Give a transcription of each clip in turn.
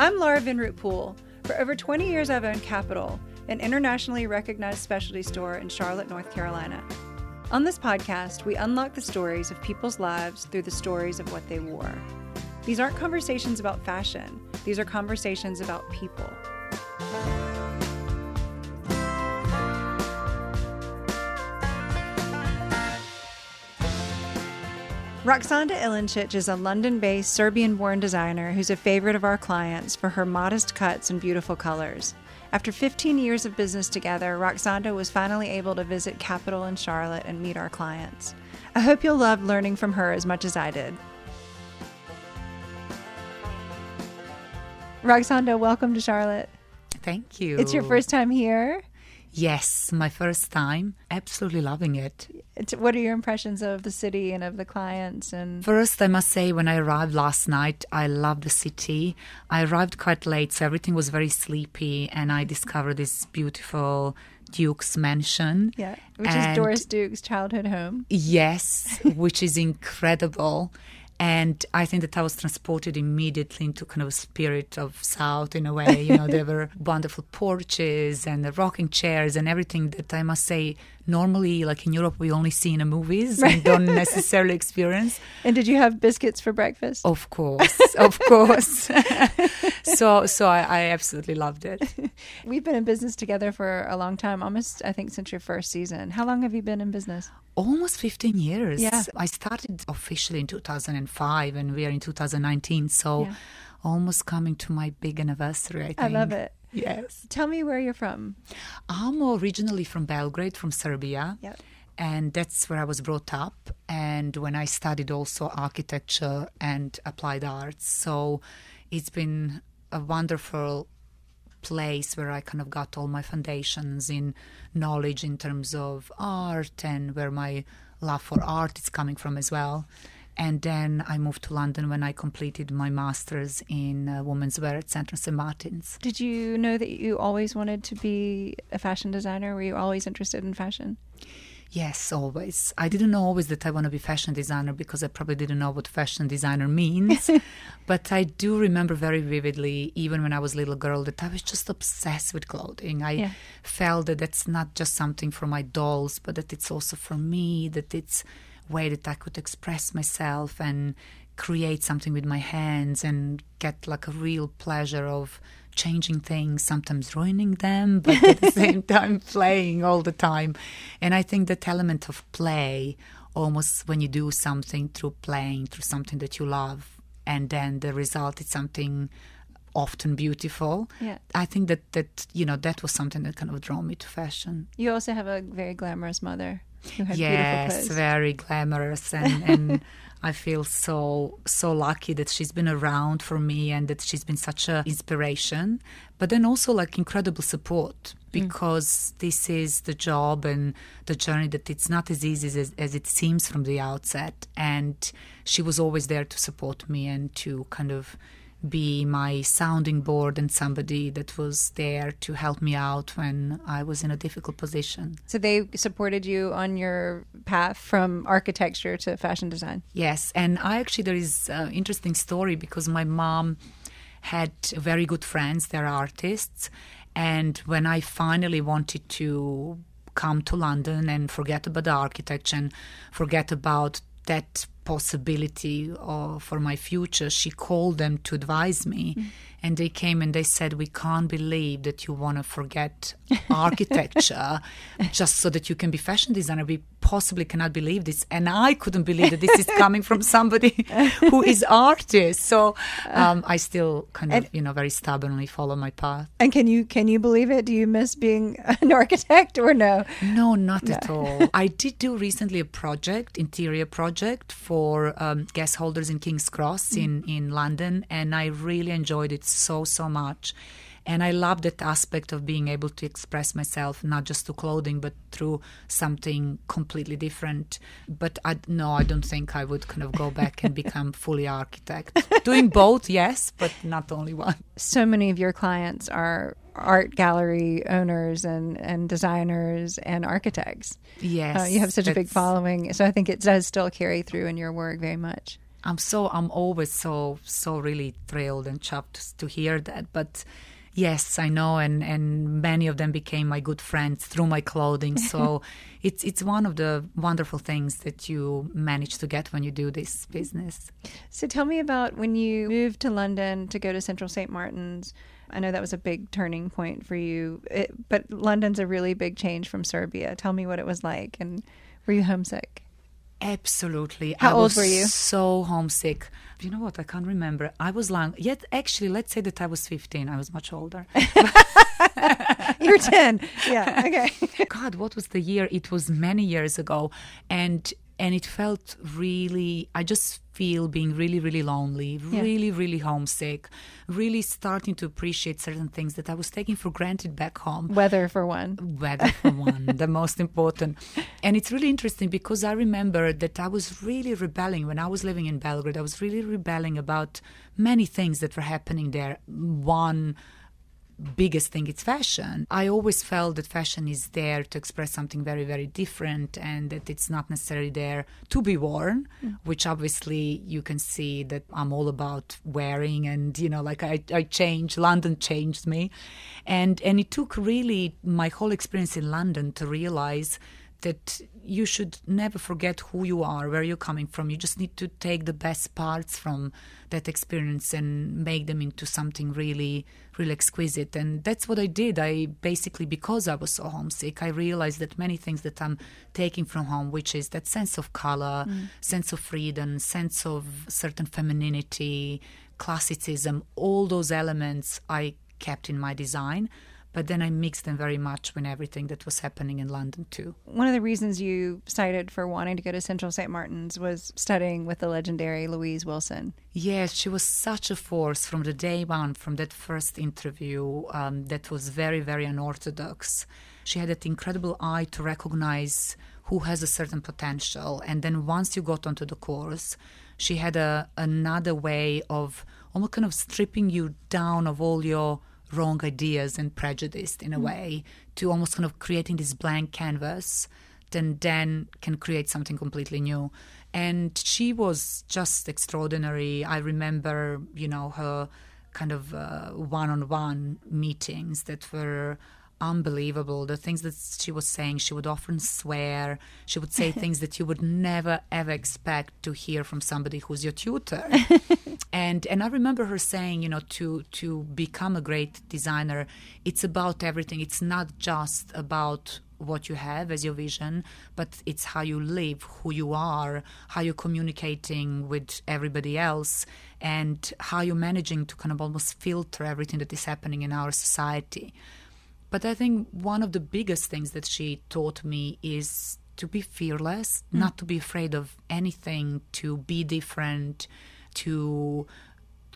I'm Laura Vinroot Poole. For over 20 years, I've owned Capitol, an internationally recognized specialty store in Charlotte, North Carolina. On this podcast, we unlock the stories of people's lives through the stories of what they wore. These aren't conversations about fashion, these are conversations about people. Roksanda Ilincic is a London based Serbian born designer who's a favorite of our clients for her modest cuts and beautiful colors. After 15 years of business together, Roksanda was finally able to visit Capitol in Charlotte and meet our clients. I hope you'll love learning from her as much as I did. Roksanda, welcome to Charlotte. Thank you. It's your first time here. Yes, my first time. Absolutely loving it. What are your impressions of the city and of the clients? And First, I must say, when I arrived last night, I loved the city. I arrived quite late, so everything was very sleepy, and I discovered this beautiful Duke's mansion. yeah, which is Doris Duke's childhood home. Yes, which is incredible. And I think that I was transported immediately into kind of a spirit of South in a way. You know, there were wonderful porches and the rocking chairs and everything that I must say, normally, like in Europe, we only see in the movies and don't necessarily experience. And did you have biscuits for breakfast? Of course, of course. so, so I, I absolutely loved it. We've been in business together for a long time, almost I think since your first season. How long have you been in business? Almost 15 years. Yeah. I started officially in 2005 and we are in 2019. So Yeah. almost coming to my big anniversary, I think. I love it. Yes. Tell me where you're from. I'm originally from Belgrade, from Serbia. Yep. And that's where I was brought up. And when I studied also architecture and applied arts. So it's been a wonderful place where I kind of got all my foundations in knowledge in terms of art and where my love for art is coming from as well. And then I moved to London when I completed my master's in uh, women's wear at St. Martin's. Did you know that you always wanted to be a fashion designer? Were you always interested in fashion? Yes, always. I didn't know always that I want to be fashion designer because I probably didn't know what fashion designer means. but I do remember very vividly, even when I was a little girl, that I was just obsessed with clothing. I Yeah. felt that that's not just something for my dolls, but that it's also for me, that it's a way that I could express myself and create something with my hands and get like a real pleasure of changing things, sometimes ruining them, but at the same time playing all the time. And I think that element of play, almost when you do something through playing, through something that you love, and then the result is something often beautiful. Yeah. I think that that you know that was something that kind of drew me to fashion. You also have a very glamorous mother who had beautiful yes, very glamorous, and, and I feel so so lucky that she's been around for me and that she's been such a inspiration. But then also like incredible support because this is the job and the journey that it's not as easy as, as it seems from the outset. And she was always there to support me and to kind of be my sounding board and somebody that was there to help me out when I was in a difficult position. So they supported you on your path from architecture to fashion design. Yes, and I actually there is an interesting story because my mom had very good friends. They're artists, and when I finally wanted to come to London and forget about the architecture and forget about that possibility uh, for my future, she called them to advise me. And they came and they said, We can't believe that you want to forget architecture just so that you can be fashion designer. We possibly cannot believe this. And I couldn't believe that this is coming from somebody who is artist. So um, I still kind of, you know, very stubbornly follow my path. And can you can you believe it? Do you miss being an architect or no? No, not at all. I did do recently a project, interior project for um, Gasholders in King's Cross in, in London, and I really enjoyed it so, so much. And I love that aspect of being able to express myself, not just through clothing, but through something completely different. But I, no, I don't think I would kind of go back and become fully architect. Doing both, yes, but not only one. So many of your clients are art gallery owners and, and designers and architects. Yes. Uh, you have such a big following. So I think it does still carry through in your work very much. I'm so I'm always so so really thrilled and chuffed to hear that. But yes, I know, and and many of them became my good friends through my clothing. So it's it's one of the wonderful things that you manage to get when you do this business. So tell me about when you moved to London to go to Central St. Martin's. I know that was a big turning point for you, it, but London's a really big change from Serbia. Tell me what it was like, and were you homesick? Absolutely. How I old was were you? So homesick. You know what? I can't remember. I was long. Yet, actually, let's say that I was 15. I was much older. You're 10. Yeah. Okay. God, what was the year? It was many years ago, and and it felt really. I just feel being really, really lonely, Yeah. really, really homesick, really starting to appreciate certain things that I was taking for granted back home Weather for one. weather for one, the most important. And it's really interesting because I remember that I was really rebelling when I was living in Belgrade. I was really rebelling about many things that were happening there. One biggest thing is fashion. I always felt that fashion is there to express something very, very different and that it's not necessarily there to be worn, mm. which obviously you can see that I'm all about wearing and, you know, like I, I changed, London changed me. And, and it took really my whole experience in London to realize that you should never forget who you are, where you're coming from. You just need to take the best parts from that experience and make them into something really, really exquisite. And that's what I did. I basically, because I was so homesick, I realized that many things that I'm taking from home, which is that sense of color, mm. sense of freedom, sense of certain femininity, classicism, all those elements I kept in my design. But then I mixed them very much with everything that was happening in London too. One of the reasons you cited for wanting to go to Central St. Martin's was studying with the legendary Louise Wilson. Yes, she was such a force from the day one, from that first interview um, that was very, very unorthodox. She had that incredible eye to recognize who has a certain potential. And then once you got onto the course, she had a, another way of almost kind of stripping you down of all your wrong ideas and prejudiced in a way to almost kind of creating this blank canvas then then can create something completely new. And she was just extraordinary. I remember you know her kind of uh, one-on-one meetings that were unbelievable the things that she was saying she would often swear she would say things that you would never ever expect to hear from somebody who's your tutor and and I remember her saying, you know, to to become a great designer, it's about everything. It's not just about what you have as your vision, but it's how you live, who you are, how you're communicating with everybody else, and how you're managing to kind of almost filter everything that is happening in our society. But I think one of the biggest things that she taught me is to be fearless, hmm. not to be afraid of anything, to be different, to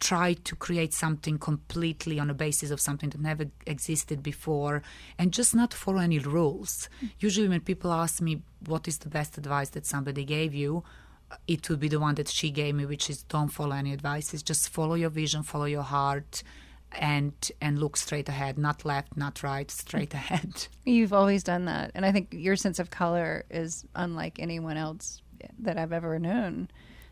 try to create something completely on a basis of something that never existed before and just not follow any rules. Hmm. Usually, when people ask me what is the best advice that somebody gave you, it would be the one that she gave me, which is don't follow any advice. It's just follow your vision, follow your heart, and and look straight ahead, not left, not right, straight ahead. You've always done that. And I think your sense of color is unlike anyone else that I've ever known.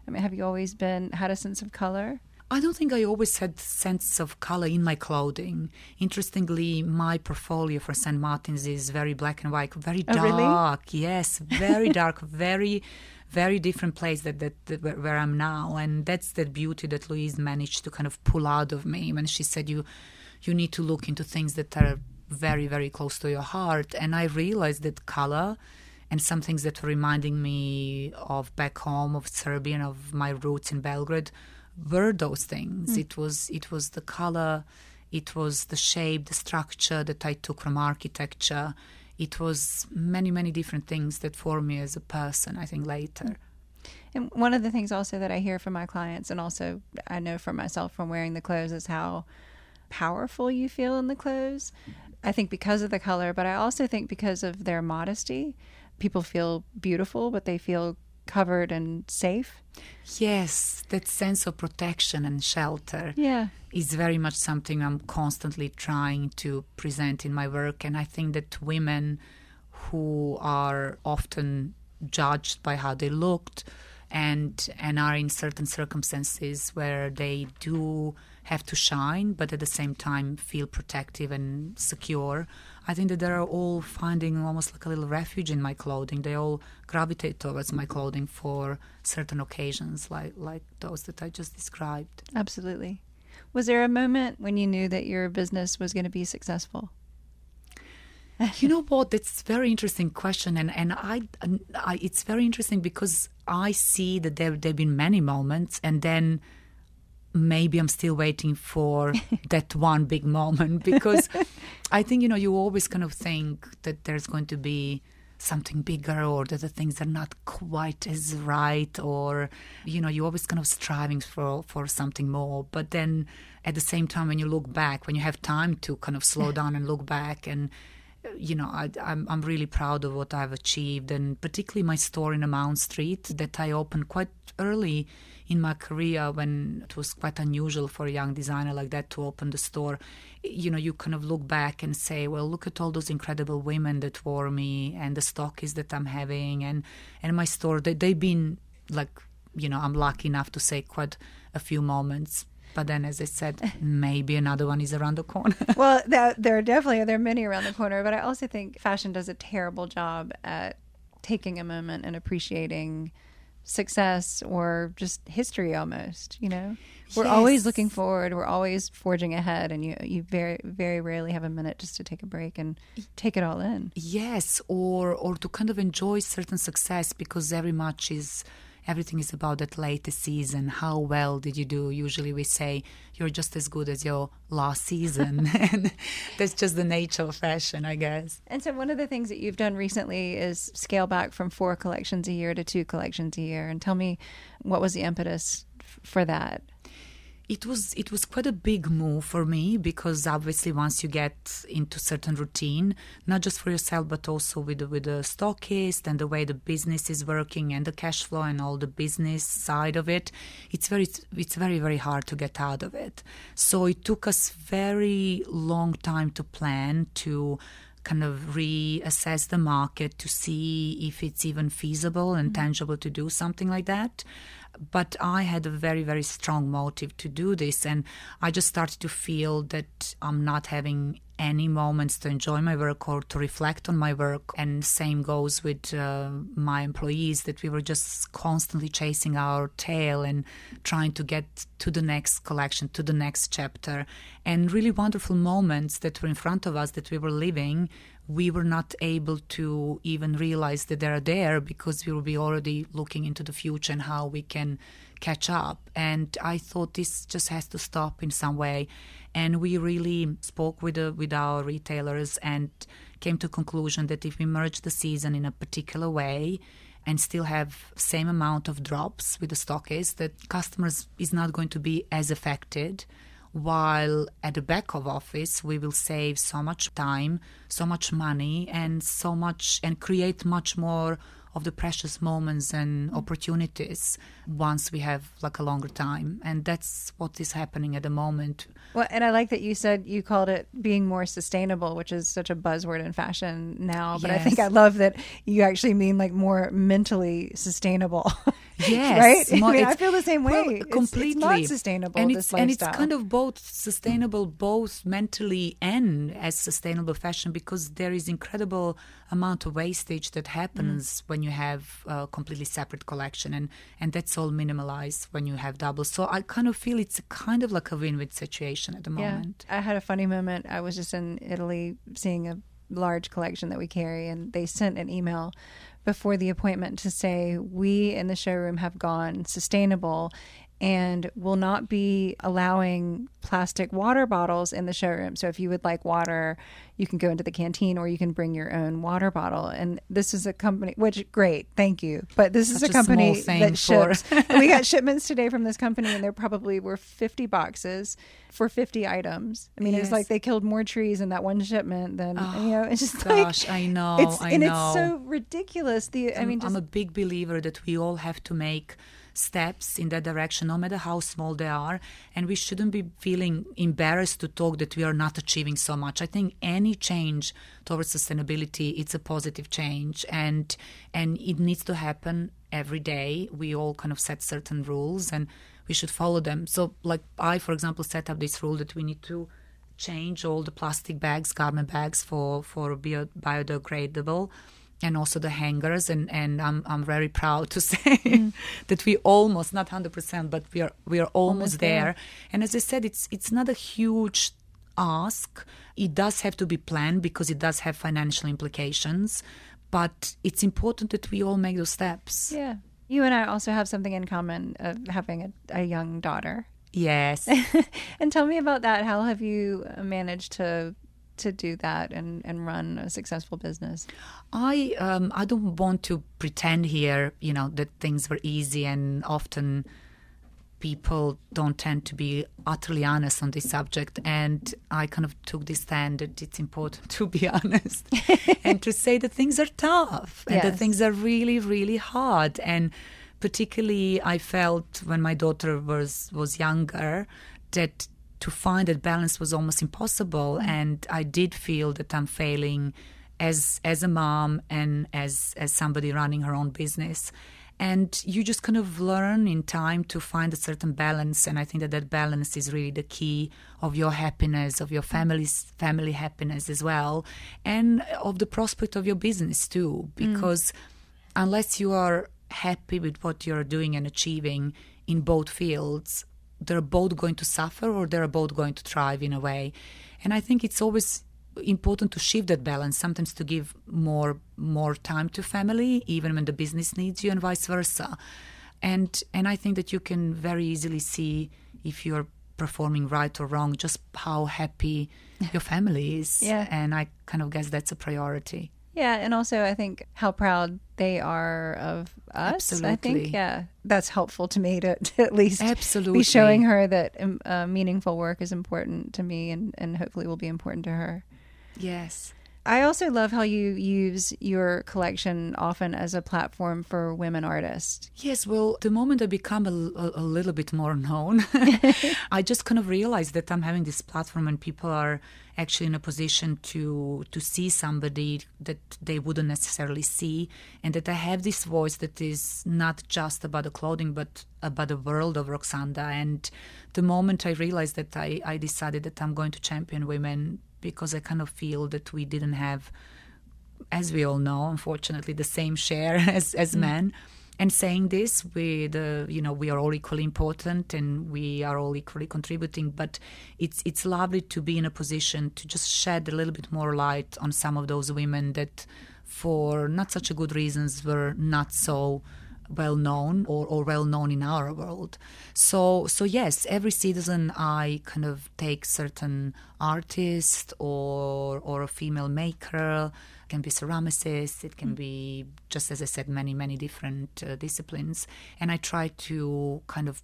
I mean, have you always been had a sense of color? I don't think I always had sense of color in my clothing. Interestingly, my portfolio for St. Martin's is very black and white, very Oh, really? dark. Yes, very dark, very, very different place that, that, that where, where I'm now, and that's the beauty that Louise managed to kind of pull out of me when she said you, you need to look into things that are very, very close to your heart, and I realized that color and some things that were reminding me of back home of Serbia and of my roots in Belgrade were those things. Hmm. It was it was the color, it was the shape, the structure that I took from architecture. It was many many different things that formed me as a person. I think later. And one of the things also that I hear from my clients, and also I know for myself from wearing the clothes, is how powerful you feel in the clothes. I think because of the color, but I also think because of their modesty. People feel beautiful, but they feel covered and safe. Yes, that sense of protection and shelter. Yeah. is very much something I'm constantly trying to present in my work. And I think that women who are often judged by how they looked and and are in certain circumstances where they do have to shine, but at the same time feel protective and secure. I think that they're all finding almost like a little refuge in my clothing. They all gravitate towards my clothing for certain occasions, like like those that I just described. Absolutely. Was there a moment when you knew that your business was going to be successful? you know what? That's a very interesting question, and and I, I, it's very interesting because I see that there there've been many moments, and then maybe I'm still waiting for that one big moment because I think you know you always kind of think that there's going to be something bigger or that the things are not quite as right or you know you're always kind of striving for for something more. But then at the same time when you look back when you have time to kind of slow down and look back and you know, I, am I'm, I'm really proud of what I've achieved, and particularly my store in Mount Street that I opened quite early in my career when it was quite unusual for a young designer like that to open the store. You know, you kind of look back and say, well, look at all those incredible women that wore me and the stockies that I'm having, and and my store. They, they've been like, you know, I'm lucky enough to say quite a few moments but then, as I said, maybe another one is around the corner. well, there, there are definitely there are many around the corner, but I also think fashion does a terrible job at taking a moment and appreciating success or just history almost you know we're yes. always looking forward we're always forging ahead and you you very very rarely have a minute just to take a break and take it all in yes or or to kind of enjoy certain success because very much is everything is about that latest season. How well did you do? Usually we say you're just as good as your last season. and that's just the nature of fashion, I guess. And so one of the things that you've done recently is scale back from four collections a year to two collections a year. And tell me what was the impetus for that? It was it was quite a big move for me because obviously once you get into certain routine, not just for yourself but also with the, with the stockist and the way the business is working and the cash flow and all the business side of it, it's very it's very very hard to get out of it. So it took us very long time to plan to kind of reassess the market to see if it's even feasible and mm-hmm. tangible to do something like that but I had a very, very strong motive to do this. And I just started to feel that I'm not having any moments to enjoy my work or to reflect on my work. And same goes with uh, my employees that we were just constantly chasing our tail and trying to get to the next collection, to the next chapter. And really wonderful moments that were in front of us that we were living we were not able to even realize that they're there because we will be already looking into the future and how we can catch up. And I thought this just has to stop in some way. And we really spoke with the, with our retailers and came to conclusion that if we merge the season in a particular way and still have same amount of drops with the stockist, that customers is not going to be as affected while at the back of office we will save so much time so much money and so much and create much more of the precious moments and opportunities once we have like a longer time and that's what is happening at the moment well and i like that you said you called it being more sustainable which is such a buzzword in fashion now but yes. i think i love that you actually mean like more mentally sustainable Yes, right. I mean, I feel the same way. Well, completely, it's, it's not sustainable. And it's and it's kind of both sustainable, both mentally and as sustainable fashion, because there is incredible amount of wastage that happens mm. when you have a completely separate collection, and and that's all minimalized when you have doubles. So I kind of feel it's kind of like a win-win situation at the moment. Yeah. I had a funny moment. I was just in Italy seeing a large collection that we carry, and they sent an email before the appointment to say, We in the showroom have gone sustainable and will not be allowing plastic water bottles in the showroom. So if you would like water, you can go into the canteen or you can bring your own water bottle. And this is a company, which great, thank you. But this Such is a company a that ships. we got shipments today from this company, and there probably were 50 boxes for 50 items. I mean, yes. it's like they killed more trees in that one shipment than, oh, you know, it's just gosh, like. I know. It's, I and know. it's so ridiculous. The, I mean, I'm a big believer that we all have to make steps in that direction, no matter how small they are. And we shouldn't be feeling embarrassed to talk that we are not achieving so much. I think any change towards sustainability, it's a positive change, and and it needs to happen every day. We all kind of set certain rules, and we should follow them. So, like I, for example, set up this rule that we need to change all the plastic bags, garment bags for for bio, biodegradable and also the hangers and and I'm I'm very proud to say mm. that we almost not 100% but we are we are almost, almost there. there. and as I said it's it's not a huge ask it does have to be planned because it does have financial implications but it's important that we all make those steps yeah you and I also have something in common of having a, a young daughter yes and tell me about that how have you managed to to do that and, and run a successful business? I um, I don't want to pretend here, you know, that things were easy and often people don't tend to be utterly honest on this subject and I kind of took this stand that it's important to be honest and to say that things are tough and yes. that things are really really hard and particularly I felt when my daughter was was younger that to find that balance was almost impossible mm. and i did feel that i'm failing as as a mom and as as somebody running her own business and you just kind of learn in time to find a certain balance and i think that that balance is really the key of your happiness of your family's family happiness as well and of the prospect of your business too mm. because mm. unless you are happy with what you're doing and achieving in both fields they're both going to suffer or they're both going to thrive in a way. And I think it's always important to shift that balance sometimes to give more more time to family even when the business needs you and vice versa. And and i think that you can very easily see if you're performing right or wrong just how happy your family is. Yeah. And i kind of guess that's a priority yeah, and also I think how proud they are of us. Absolutely. I think yeah, that's helpful to me to, to at least Absolutely. be showing her that um, uh, meaningful work is important to me, and and hopefully will be important to her. Yes. I also love how you use your collection often as a platform for women artists. Yes, well, the moment I become a, a, little bit more known, I just kind of realized that I'm having this platform and people are actually in a position to to see somebody that they wouldn't necessarily see, and that I have this voice that is not just about the clothing, but about the world of Roksanda And the moment I realized that, I, I decided that I'm going to champion women because I kind of feel that we didn't have, as we all know, unfortunately, the same share as as mm. men. And saying this, we the you know we are all equally important and we are all equally contributing. But it's it's lovely to be in a position to just shed a little bit more light on some of those women that, for not such a good reasons, were not so well known or, or well known in our world. So so yes, every citizen I kind of take certain artist or or a female maker. It can be ceramicist. It can mm. be just as I said, many many different uh, disciplines, and I try to kind of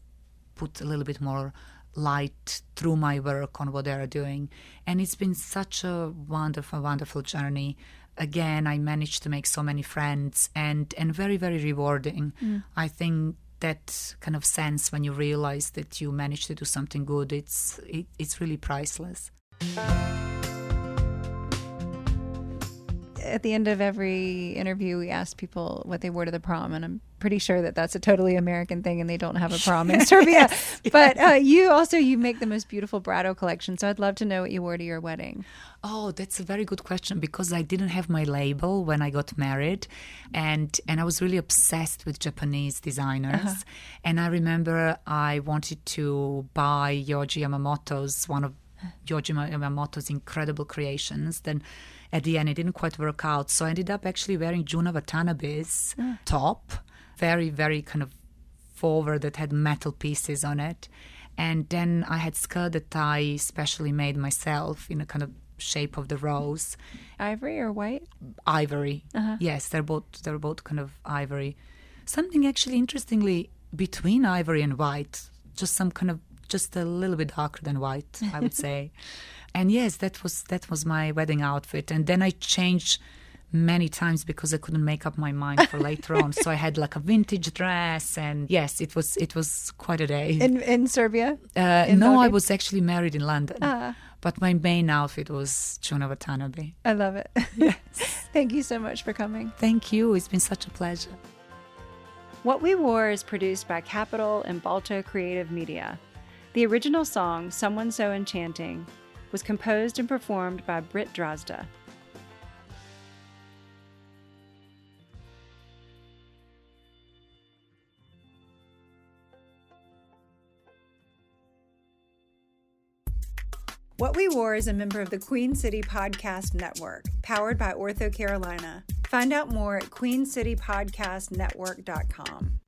put a little bit more light through my work on what they are doing. And it's been such a wonderful, wonderful journey again i managed to make so many friends and and very very rewarding mm. i think that kind of sense when you realize that you managed to do something good it's it, it's really priceless at the end of every interview, we ask people what they wore to the prom, and I'm pretty sure that that's a totally American thing, and they don't have a prom in Serbia. yes. But uh, you also you make the most beautiful Brado collection, so I'd love to know what you wore to your wedding. Oh, that's a very good question because I didn't have my label when I got married, and and I was really obsessed with Japanese designers. Uh-huh. And I remember I wanted to buy Yohji Yamamoto's one of Yohji Yamamoto's incredible creations. Then at the end it didn't quite work out. So I ended up actually wearing Junya Watanabe's mm. top, very, very kind of forward that had metal pieces on it. And then I had skirt that I specially made myself in a kind of shape of the rose. Ivory or white? Ivory. Uh-huh. Yes, they're both they're both kind of ivory. Something actually interestingly between ivory and white, just some kind of just a little bit darker than white, I would say. And yes, that was that was my wedding outfit. And then I changed many times because I couldn't make up my mind for later on. So I had like a vintage dress, and yes, it was it was quite a day. In in Serbia? Uh, in no, I was actually married in London, Ah. but my main outfit was Junya Watanabe. I love it. Yes. Thank you so much for coming. Thank you. It's been such a pleasure. What We Wore is produced by Capitol and Balto Creative Media. The original song, Someone So Enchanting, was composed and performed by Britt Drozda. What We Wore is a member of the Queen City Podcast Network, powered by Ortho Carolina. Find out more at queencitypodcastnetwork.com.